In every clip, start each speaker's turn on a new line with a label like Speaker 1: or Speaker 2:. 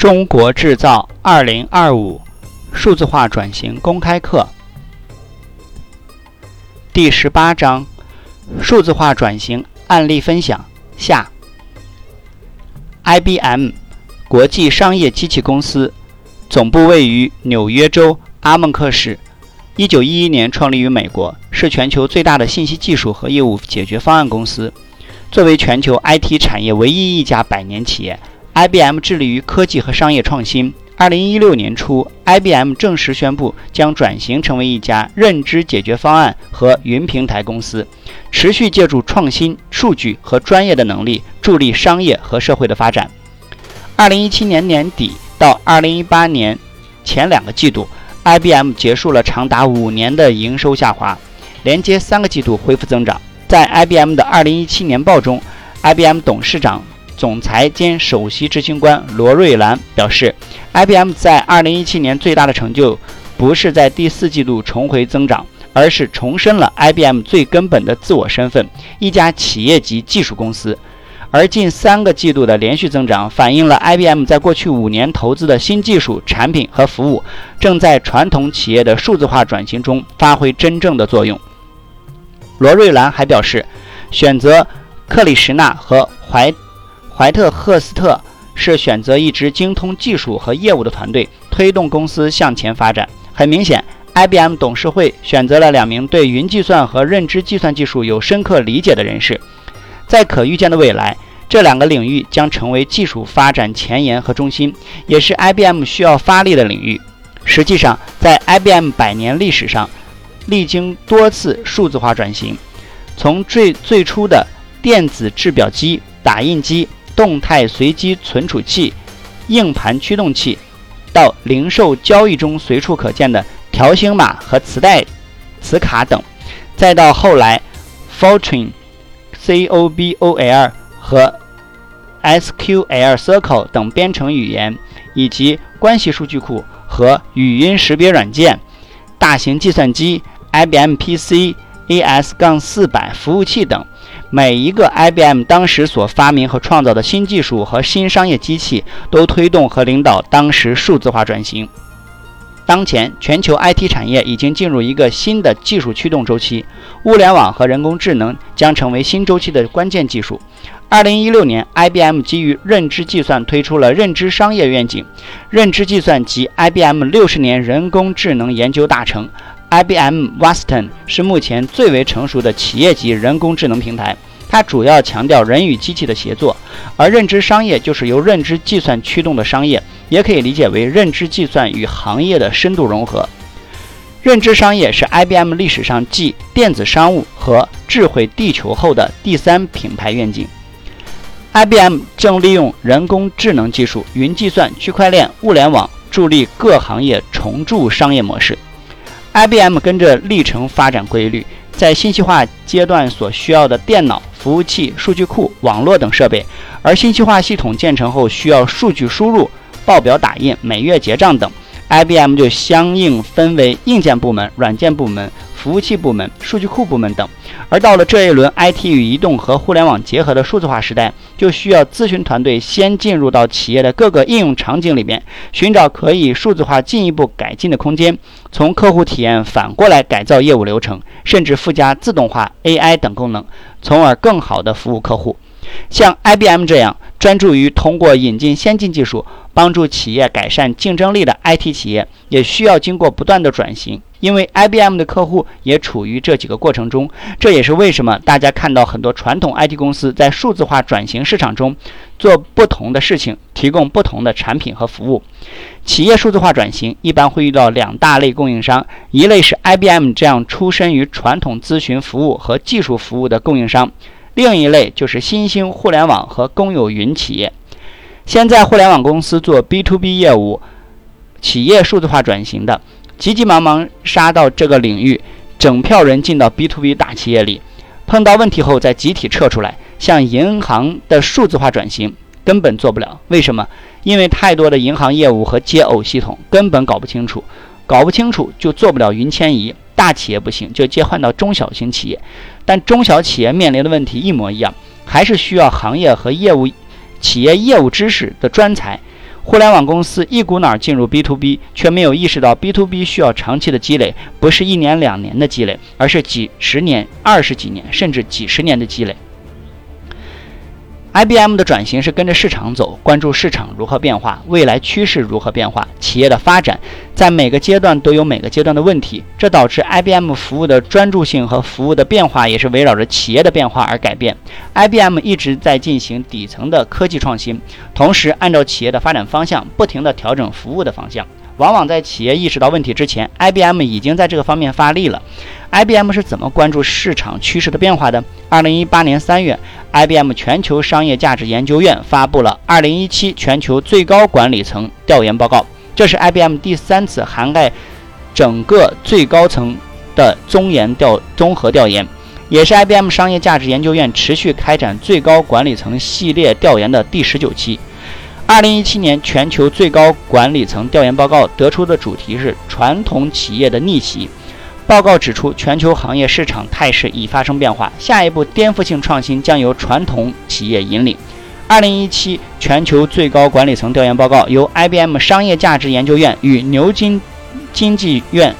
Speaker 1: 中国制造二零二五数字化转型公开课第十八章：数字化转型案例分享下。IBM 国际商业机器公司总部位于纽约州阿蒙克市，一九一一年创立于美国，是全球最大的信息技术和业务解决方案公司。作为全球 IT 产业唯一一家百年企业。IBM 致力于科技和商业创新。二零一六年初，IBM 正式宣布将转型成为一家认知解决方案和云平台公司，持续借助创新、数据和专业的能力，助力商业和社会的发展。二零一七年年底到二零一八年前两个季度，IBM 结束了长达五年的营收下滑，连接三个季度恢复增长。在 IBM 的二零一七年报中，IBM 董事长。总裁兼首席执行官罗瑞兰表示，IBM 在2017年最大的成就不是在第四季度重回增长，而是重申了 IBM 最根本的自我身份——一家企业级技术公司。而近三个季度的连续增长，反映了 IBM 在过去五年投资的新技术、产品和服务，正在传统企业的数字化转型中发挥真正的作用。罗瑞兰还表示，选择克里什纳和怀。怀特赫斯特是选择一支精通技术和业务的团队，推动公司向前发展。很明显，IBM 董事会选择了两名对云计算和认知计算技术有深刻理解的人士。在可预见的未来，这两个领域将成为技术发展前沿和中心，也是 IBM 需要发力的领域。实际上，在 IBM 百年历史上，历经多次数字化转型，从最最初的电子制表机、打印机。动态随机存储器、硬盘驱动器，到零售交易中随处可见的条形码和磁带、磁卡等，再到后来 Fortran、COBOL 和 SQL Circle 等编程语言，以及关系数据库和语音识别软件、大型计算机、IBM PC、AS-400 服务器等。每一个 IBM 当时所发明和创造的新技术和新商业机器，都推动和领导当时数字化转型。当前，全球 IT 产业已经进入一个新的技术驱动周期，物联网和人工智能将成为新周期的关键技术。二零一六年，IBM 基于认知计算推出了认知商业愿景。认知计算及 IBM 六十年人工智能研究大成。IBM Watson 是目前最为成熟的企业级人工智能平台，它主要强调人与机器的协作，而认知商业就是由认知计算驱动的商业，也可以理解为认知计算与行业的深度融合。认知商业是 IBM 历史上继电子商务和智慧地球后的第三品牌愿景。IBM 正利用人工智能技术、云计算、区块链、物联网，助力各行业重铸商业模式。IBM 跟着历程发展规律，在信息化阶段所需要的电脑、服务器、数据库、网络等设备，而信息化系统建成后需要数据输入、报表打印、每月结账等，IBM 就相应分为硬件部门、软件部门。服务器部门、数据库部门等，而到了这一轮 IT 与移动和互联网结合的数字化时代，就需要咨询团队先进入到企业的各个应用场景里面，寻找可以数字化进一步改进的空间，从客户体验反过来改造业务流程，甚至附加自动化、AI 等功能，从而更好地服务客户。像 IBM 这样专注于通过引进先进技术帮助企业改善竞争力的 IT 企业，也需要经过不断的转型。因为 IBM 的客户也处于这几个过程中，这也是为什么大家看到很多传统 IT 公司在数字化转型市场中做不同的事情，提供不同的产品和服务。企业数字化转型一般会遇到两大类供应商，一类是 IBM 这样出身于传统咨询服务和技术服务的供应商，另一类就是新兴互联网和公有云企业。现在互联网公司做 B to B 业务，企业数字化转型的。急急忙忙杀到这个领域，整票人进到 B to B 大企业里，碰到问题后再集体撤出来。像银行的数字化转型根本做不了，为什么？因为太多的银行业务和接偶系统根本搞不清楚，搞不清楚就做不了云迁移。大企业不行，就切换到中小型企业，但中小企业面临的问题一模一样，还是需要行业和业务、企业业务知识的专才。互联网公司一股脑进入 B to B，却没有意识到 B to B 需要长期的积累，不是一年两年的积累，而是几十年、二十几年甚至几十年的积累。IBM 的转型是跟着市场走，关注市场如何变化，未来趋势如何变化，企业的发展在每个阶段都有每个阶段的问题，这导致 IBM 服务的专注性和服务的变化也是围绕着企业的变化而改变。IBM 一直在进行底层的科技创新，同时按照企业的发展方向，不停地调整服务的方向。往往在企业意识到问题之前，IBM 已经在这个方面发力了。IBM 是怎么关注市场趋势的变化的？二零一八年三月，IBM 全球商业价值研究院发布了二零一七全球最高管理层调研报告。这是 IBM 第三次涵盖整个最高层的综研调综合调研，也是 IBM 商业价值研究院持续开展最高管理层系列调研的第十九期。二零一七年全球最高管理层调研报告得出的主题是传统企业的逆袭。报告指出，全球行业市场态势已发生变化，下一步颠覆性创新将由传统企业引领。二零一七全球最高管理层调研报告由 IBM 商业价值研究院与牛津经济院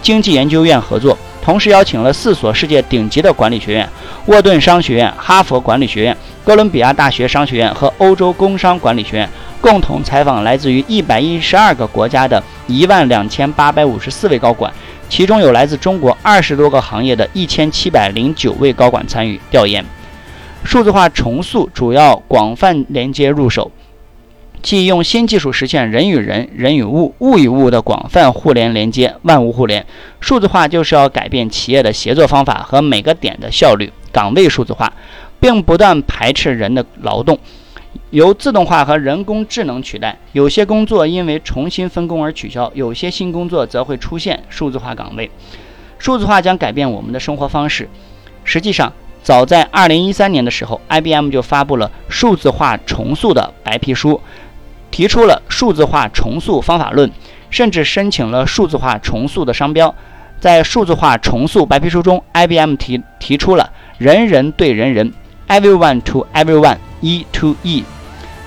Speaker 1: 经济研究院合作，同时邀请了四所世界顶级的管理学院：沃顿商学院、哈佛管理学院。哥伦比亚大学商学院和欧洲工商管理学院共同采访来自于一百一十二个国家的一万两千八百五十四位高管，其中有来自中国二十多个行业的一千七百零九位高管参与调研。数字化重塑主要广泛连接入手，即用新技术实现人与人、人与物、物与物的广泛互联连接，万物互联。数字化就是要改变企业的协作方法和每个点的效率，岗位数字化。并不断排斥人的劳动，由自动化和人工智能取代。有些工作因为重新分工而取消，有些新工作则会出现数字化岗位。数字化将改变我们的生活方式。实际上，早在2013年的时候，IBM 就发布了数字化重塑的白皮书，提出了数字化重塑方法论，甚至申请了数字化重塑的商标。在数字化重塑白皮书中，IBM 提提出了人人对人人。Everyone to everyone E to E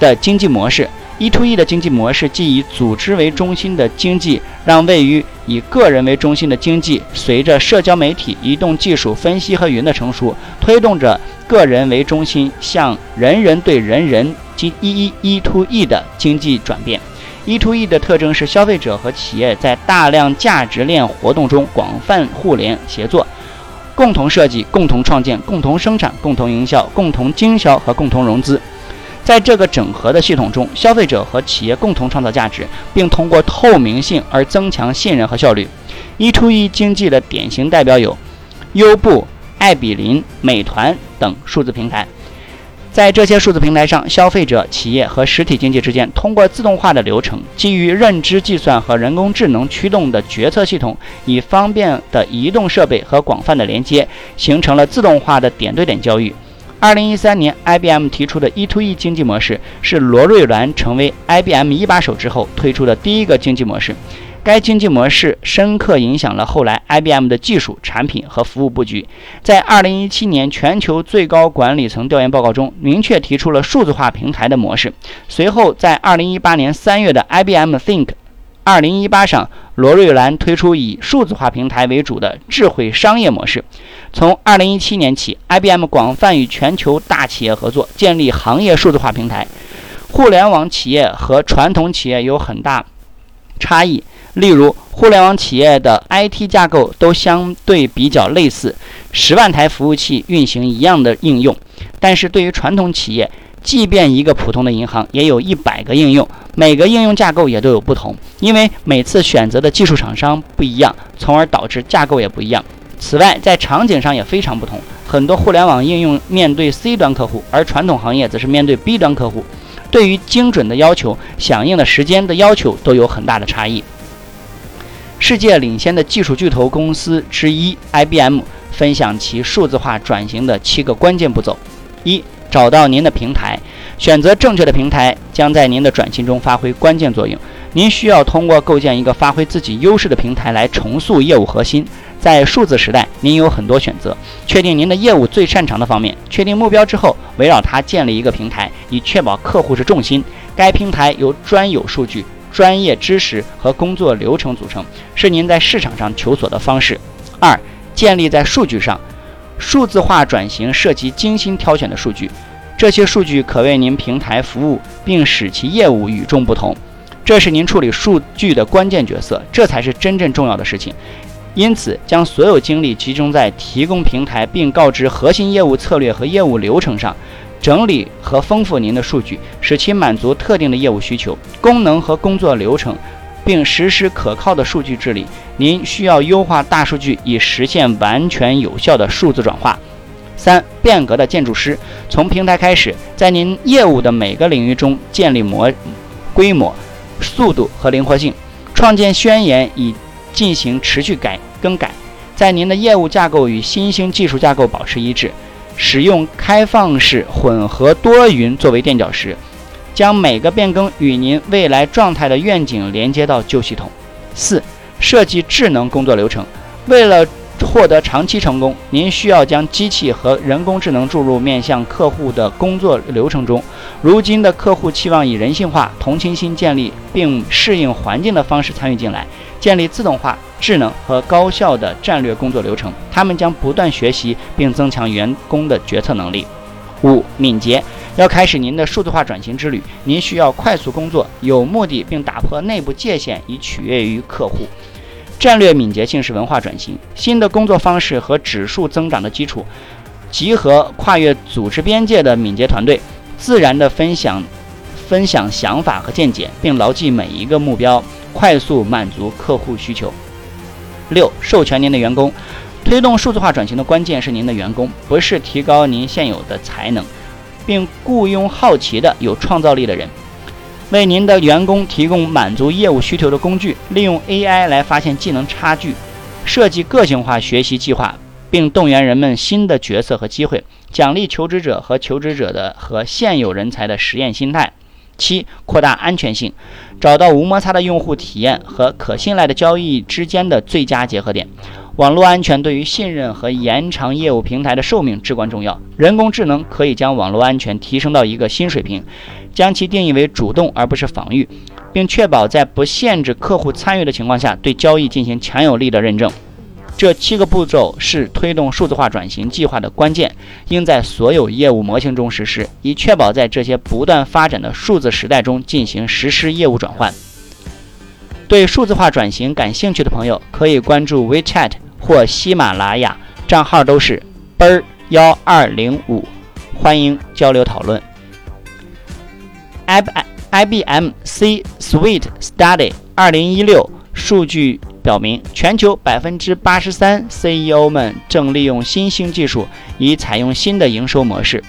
Speaker 1: 的经济模式，E to E 的经济模式即以组织为中心的经济，让位于以个人为中心的经济，随着社交媒体、移动技术、分析和云的成熟，推动着个人为中心向人人对人人及 E E E to E 的经济转变。E to E 的特征是消费者和企业在大量价值链活动中广泛互联协作。共同设计、共同创建、共同生产、共同营销、共同经销和共同融资，在这个整合的系统中，消费者和企业共同创造价值，并通过透明性而增强信任和效率。E to E 经济的典型代表有优步、爱彼林、美团等数字平台。在这些数字平台上，消费者、企业和实体经济之间通过自动化的流程，基于认知计算和人工智能驱动的决策系统，以方便的移动设备和广泛的连接，形成了自动化的点对点交易。二零一三年，IBM 提出的 E to E 经济模式是罗瑞兰成为 IBM 一把手之后推出的第一个经济模式。该经济模式深刻影响了后来 IBM 的技术、产品和服务布局。在2017年全球最高管理层调研报告中，明确提出了数字化平台的模式。随后，在2018年3月的 IBM Think 2018上，罗瑞兰推出以数字化平台为主的智慧商业模式。从2017年起，IBM 广泛与全球大企业合作，建立行业数字化平台。互联网企业和传统企业有很大差异。例如，互联网企业的 IT 架构都相对比较类似，十万台服务器运行一样的应用。但是对于传统企业，即便一个普通的银行也有一百个应用，每个应用架构也都有不同，因为每次选择的技术厂商不一样，从而导致架构也不一样。此外，在场景上也非常不同，很多互联网应用面对 C 端客户，而传统行业则是面对 B 端客户，对于精准的要求、响应的时间的要求都有很大的差异。世界领先的技术巨头公司之一 IBM 分享其数字化转型的七个关键步骤：一、找到您的平台，选择正确的平台将在您的转型中发挥关键作用。您需要通过构建一个发挥自己优势的平台来重塑业务核心。在数字时代，您有很多选择，确定您的业务最擅长的方面，确定目标之后，围绕它建立一个平台，以确保客户是重心。该平台由专有数据、专业知识和工作流程组成，是您在市场上求索的方式。二、建立在数据上，数字化转型涉及精心挑选的数据，这些数据可为您平台服务，并使其业务与众不同。这是您处理数据的关键角色，这才是真正重要的事情。因此，将所有精力集中在提供平台并告知核心业务策略和业务流程上，整理和丰富您的数据，使其满足特定的业务需求、功能和工作流程，并实施可靠的数据治理。您需要优化大数据，以实现完全有效的数字转化。三、变革的建筑师从平台开始，在您业务的每个领域中建立模规模、速度和灵活性，创建宣言以。进行持续改更改，在您的业务架构与新兴技术架构保持一致，使用开放式混合多云作为垫脚石，将每个变更与您未来状态的愿景连接到旧系统。四、设计智能工作流程，为了。获得长期成功，您需要将机器和人工智能注入面向客户的工作流程中。如今的客户期望以人性化、同情心建立并适应环境的方式参与进来，建立自动化、智能和高效的战略工作流程。他们将不断学习并增强员工的决策能力。五、敏捷，要开始您的数字化转型之旅，您需要快速工作、有目的并打破内部界限，以取悦于客户。战略敏捷性是文化转型新的工作方式和指数增长的基础，集合跨越组织边界的敏捷团队，自然的分享分享想法和见解，并牢记每一个目标，快速满足客户需求。六、授权您的员工，推动数字化转型的关键是您的员工，不是提高您现有的才能，并雇佣好奇的、有创造力的人。为您的员工提供满足业务需求的工具，利用 AI 来发现技能差距，设计个性化学习计划，并动员人们新的角色和机会，奖励求职者和求职者的和现有人才的实验心态。七、扩大安全性，找到无摩擦的用户体验和可信赖的交易之间的最佳结合点。网络安全对于信任和延长业务平台的寿命至关重要。人工智能可以将网络安全提升到一个新水平。将其定义为主动而不是防御，并确保在不限制客户参与的情况下对交易进行强有力的认证。这七个步骤是推动数字化转型计划的关键，应在所有业务模型中实施，以确保在这些不断发展的数字时代中进行实施业务转换。对数字化转型感兴趣的朋友可以关注 WeChat 或喜马拉雅，账号都是奔儿幺二零五，欢迎交流讨论。I B M C Suite Study 二零一六数据表明，全球百分之八十三 CEO 们正利用新兴技术以采用新的营收模式。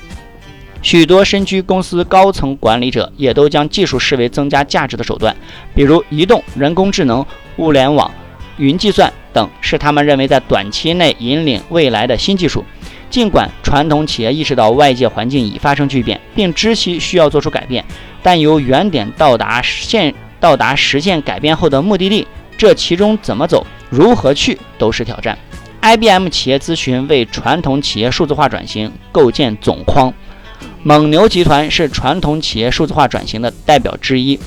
Speaker 1: 许多身居公司高层管理者也都将技术视为增加价值的手段，比如移动、人工智能、物联网、云计算等，是他们认为在短期内引领未来的新技术。尽管传统企业意识到外界环境已发生巨变，并知其需要做出改变，但由原点到达实现到达实现改变后的目的地，这其中怎么走、如何去都是挑战。IBM 企业咨询为传统企业数字化转型构建总框。蒙牛集团是传统企业数字化转型的代表之一。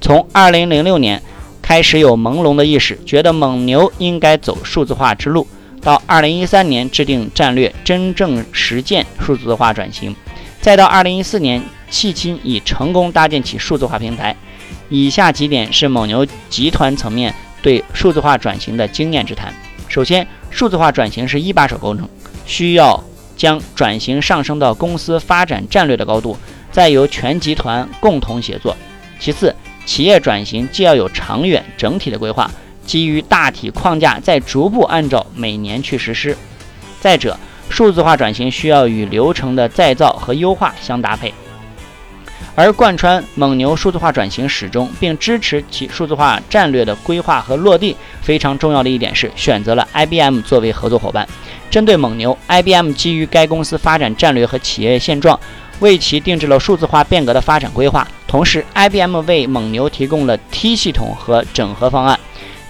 Speaker 1: 从2006年开始有朦胧的意识，觉得蒙牛应该走数字化之路。到二零一三年制定战略，真正实践数字化转型，再到二零一四年，迄今已成功搭建起数字化平台。以下几点是蒙牛集团层面对数字化转型的经验之谈。首先，数字化转型是一把手工程，需要将转型上升到公司发展战略的高度，再由全集团共同协作。其次，企业转型既要有长远整体的规划。基于大体框架，再逐步按照每年去实施。再者，数字化转型需要与流程的再造和优化相搭配。而贯穿蒙牛数字化转型始终，并支持其数字化战略的规划和落地，非常重要的一点是选择了 IBM 作为合作伙伴。针对蒙牛，IBM 基于该公司发展战略和企业现状，为其定制了数字化变革的发展规划。同时，IBM 为蒙牛提供了 T 系统和整合方案。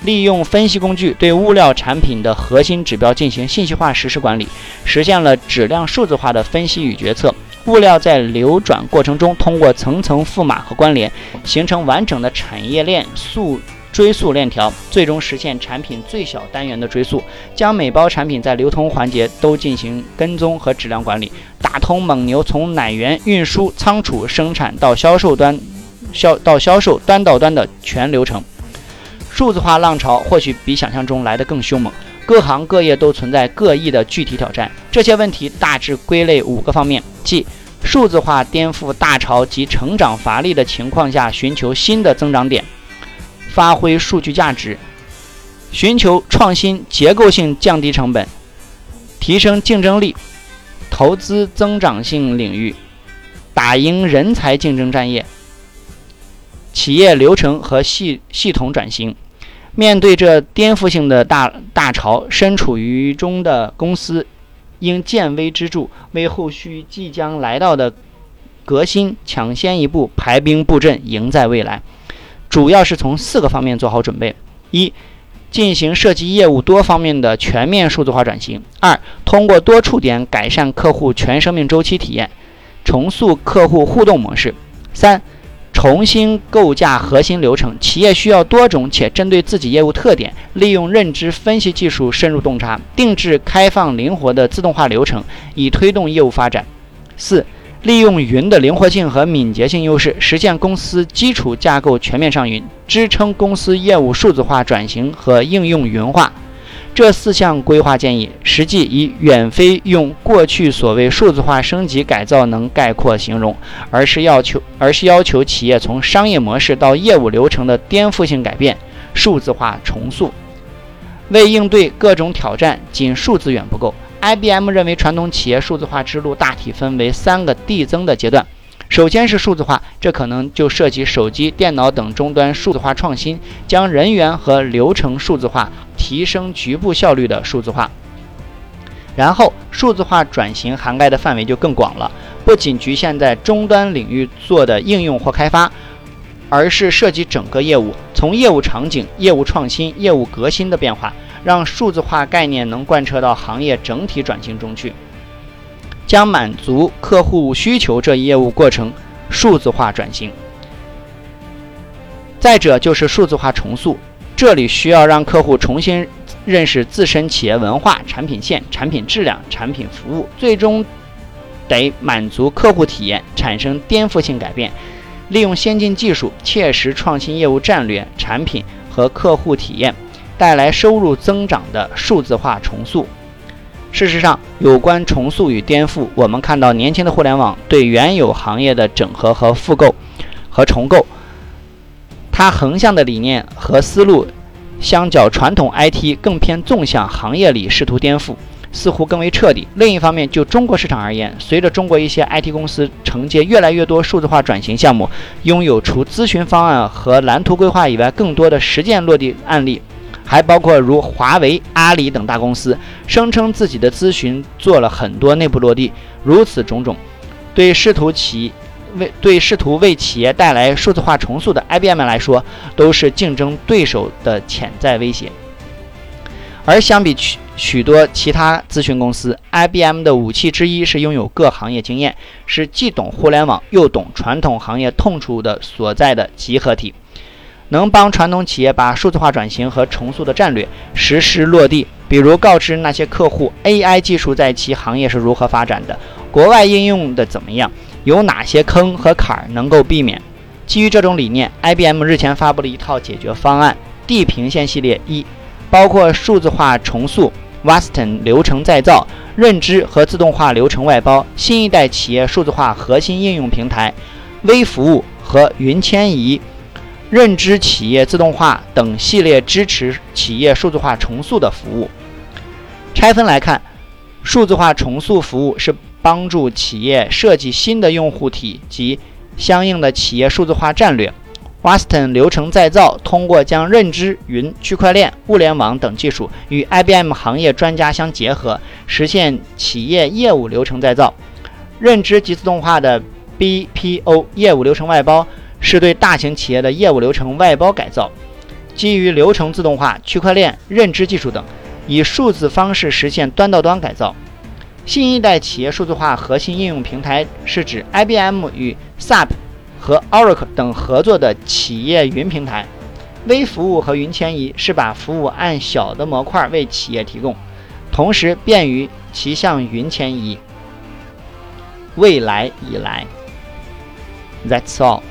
Speaker 1: 利用分析工具对物料产品的核心指标进行信息化实时管理，实现了质量数字化的分析与决策。物料在流转过程中，通过层层赋码和关联，形成完整的产业链数追溯链条，最终实现产品最小单元的追溯，将每包产品在流通环节都进行跟踪和质量管理，打通蒙牛从奶源运输、仓储、生产到销售端，销到销售端到端的全流程。数字化浪潮或许比想象中来得更凶猛。各行各业都存在各异的具体挑战，这些问题大致归类五个方面，即数字化颠覆大潮及成长乏力的情况下，寻求新的增长点，发挥数据价值，寻求创新结构性降低成本，提升竞争力，投资增长性领域，打赢人才竞争战役，企业流程和系系统转型。面对这颠覆性的大大潮，身处于中的公司应见微知著，为后续即将来到的革新抢先一步，排兵布阵，赢在未来。主要是从四个方面做好准备：一、进行涉及业务多方面的全面数字化转型；二、通过多触点改善客户全生命周期体验，重塑客户互动模式；三、重新构架核心流程，企业需要多种且针对自己业务特点，利用认知分析技术深入洞察，定制开放灵活的自动化流程，以推动业务发展。四、利用云的灵活性和敏捷性优势，实现公司基础架构全面上云，支撑公司业务数字化转型和应用云化。这四项规划建议，实际已远非用过去所谓数字化升级改造能概括形容，而是要求，而是要求企业从商业模式到业务流程的颠覆性改变，数字化重塑。为应对各种挑战，仅数字远不够。IBM 认为，传统企业数字化之路大体分为三个递增的阶段。首先是数字化，这可能就涉及手机、电脑等终端数字化创新，将人员和流程数字化，提升局部效率的数字化。然后，数字化转型涵盖的范围就更广了，不仅局限在终端领域做的应用或开发，而是涉及整个业务，从业务场景、业务创新、业务革新的变化，让数字化概念能贯彻到行业整体转型中去。将满足客户需求这一业务过程数字化转型。再者就是数字化重塑，这里需要让客户重新认识自身企业文化、产品线、产品质量、产品服务，最终得满足客户体验，产生颠覆性改变，利用先进技术，切实创新业务战略、产品和客户体验，带来收入增长的数字化重塑。事实上，有关重塑与颠覆，我们看到年轻的互联网对原有行业的整合和复购和重构，它横向的理念和思路，相较传统 IT 更偏纵向，行业里试图颠覆，似乎更为彻底。另一方面，就中国市场而言，随着中国一些 IT 公司承接越来越多数字化转型项目，拥有除咨询方案和蓝图规划以外更多的实践落地案例。还包括如华为、阿里等大公司，声称自己的咨询做了很多内部落地，如此种种，对试图企为对试图为企业带来数字化重塑的 IBM 来说，都是竞争对手的潜在威胁。而相比许许多其他咨询公司，IBM 的武器之一是拥有各行业经验，是既懂互联网又懂传统行业痛处的所在的集合体。能帮传统企业把数字化转型和重塑的战略实施落地，比如告知那些客户 AI 技术在其行业是如何发展的，国外应用的怎么样，有哪些坑和坎儿能够避免。基于这种理念，IBM 日前发布了一套解决方案——地平线系列一，包括数字化重塑、Waston 流程再造、认知和自动化流程外包、新一代企业数字化核心应用平台、微服务和云迁移。认知企业自动化等系列支持企业数字化重塑的服务。拆分来看，数字化重塑服务是帮助企业设计新的用户体及相应的企业数字化战略。Waston 流程再造通过将认知、云、区块链、物联网等技术与 IBM 行业专家相结合，实现企业业务流程再造。认知及自动化的 BPO 业务流程外包。是对大型企业的业务流程外包改造，基于流程自动化、区块链、认知技术等，以数字方式实现端到端改造。新一代企业数字化核心应用平台是指 IBM 与 SAP 和 Oracle 等合作的企业云平台。微服务和云迁移是把服务按小的模块为企业提供，同时便于其向云迁移。未来已来。That's all.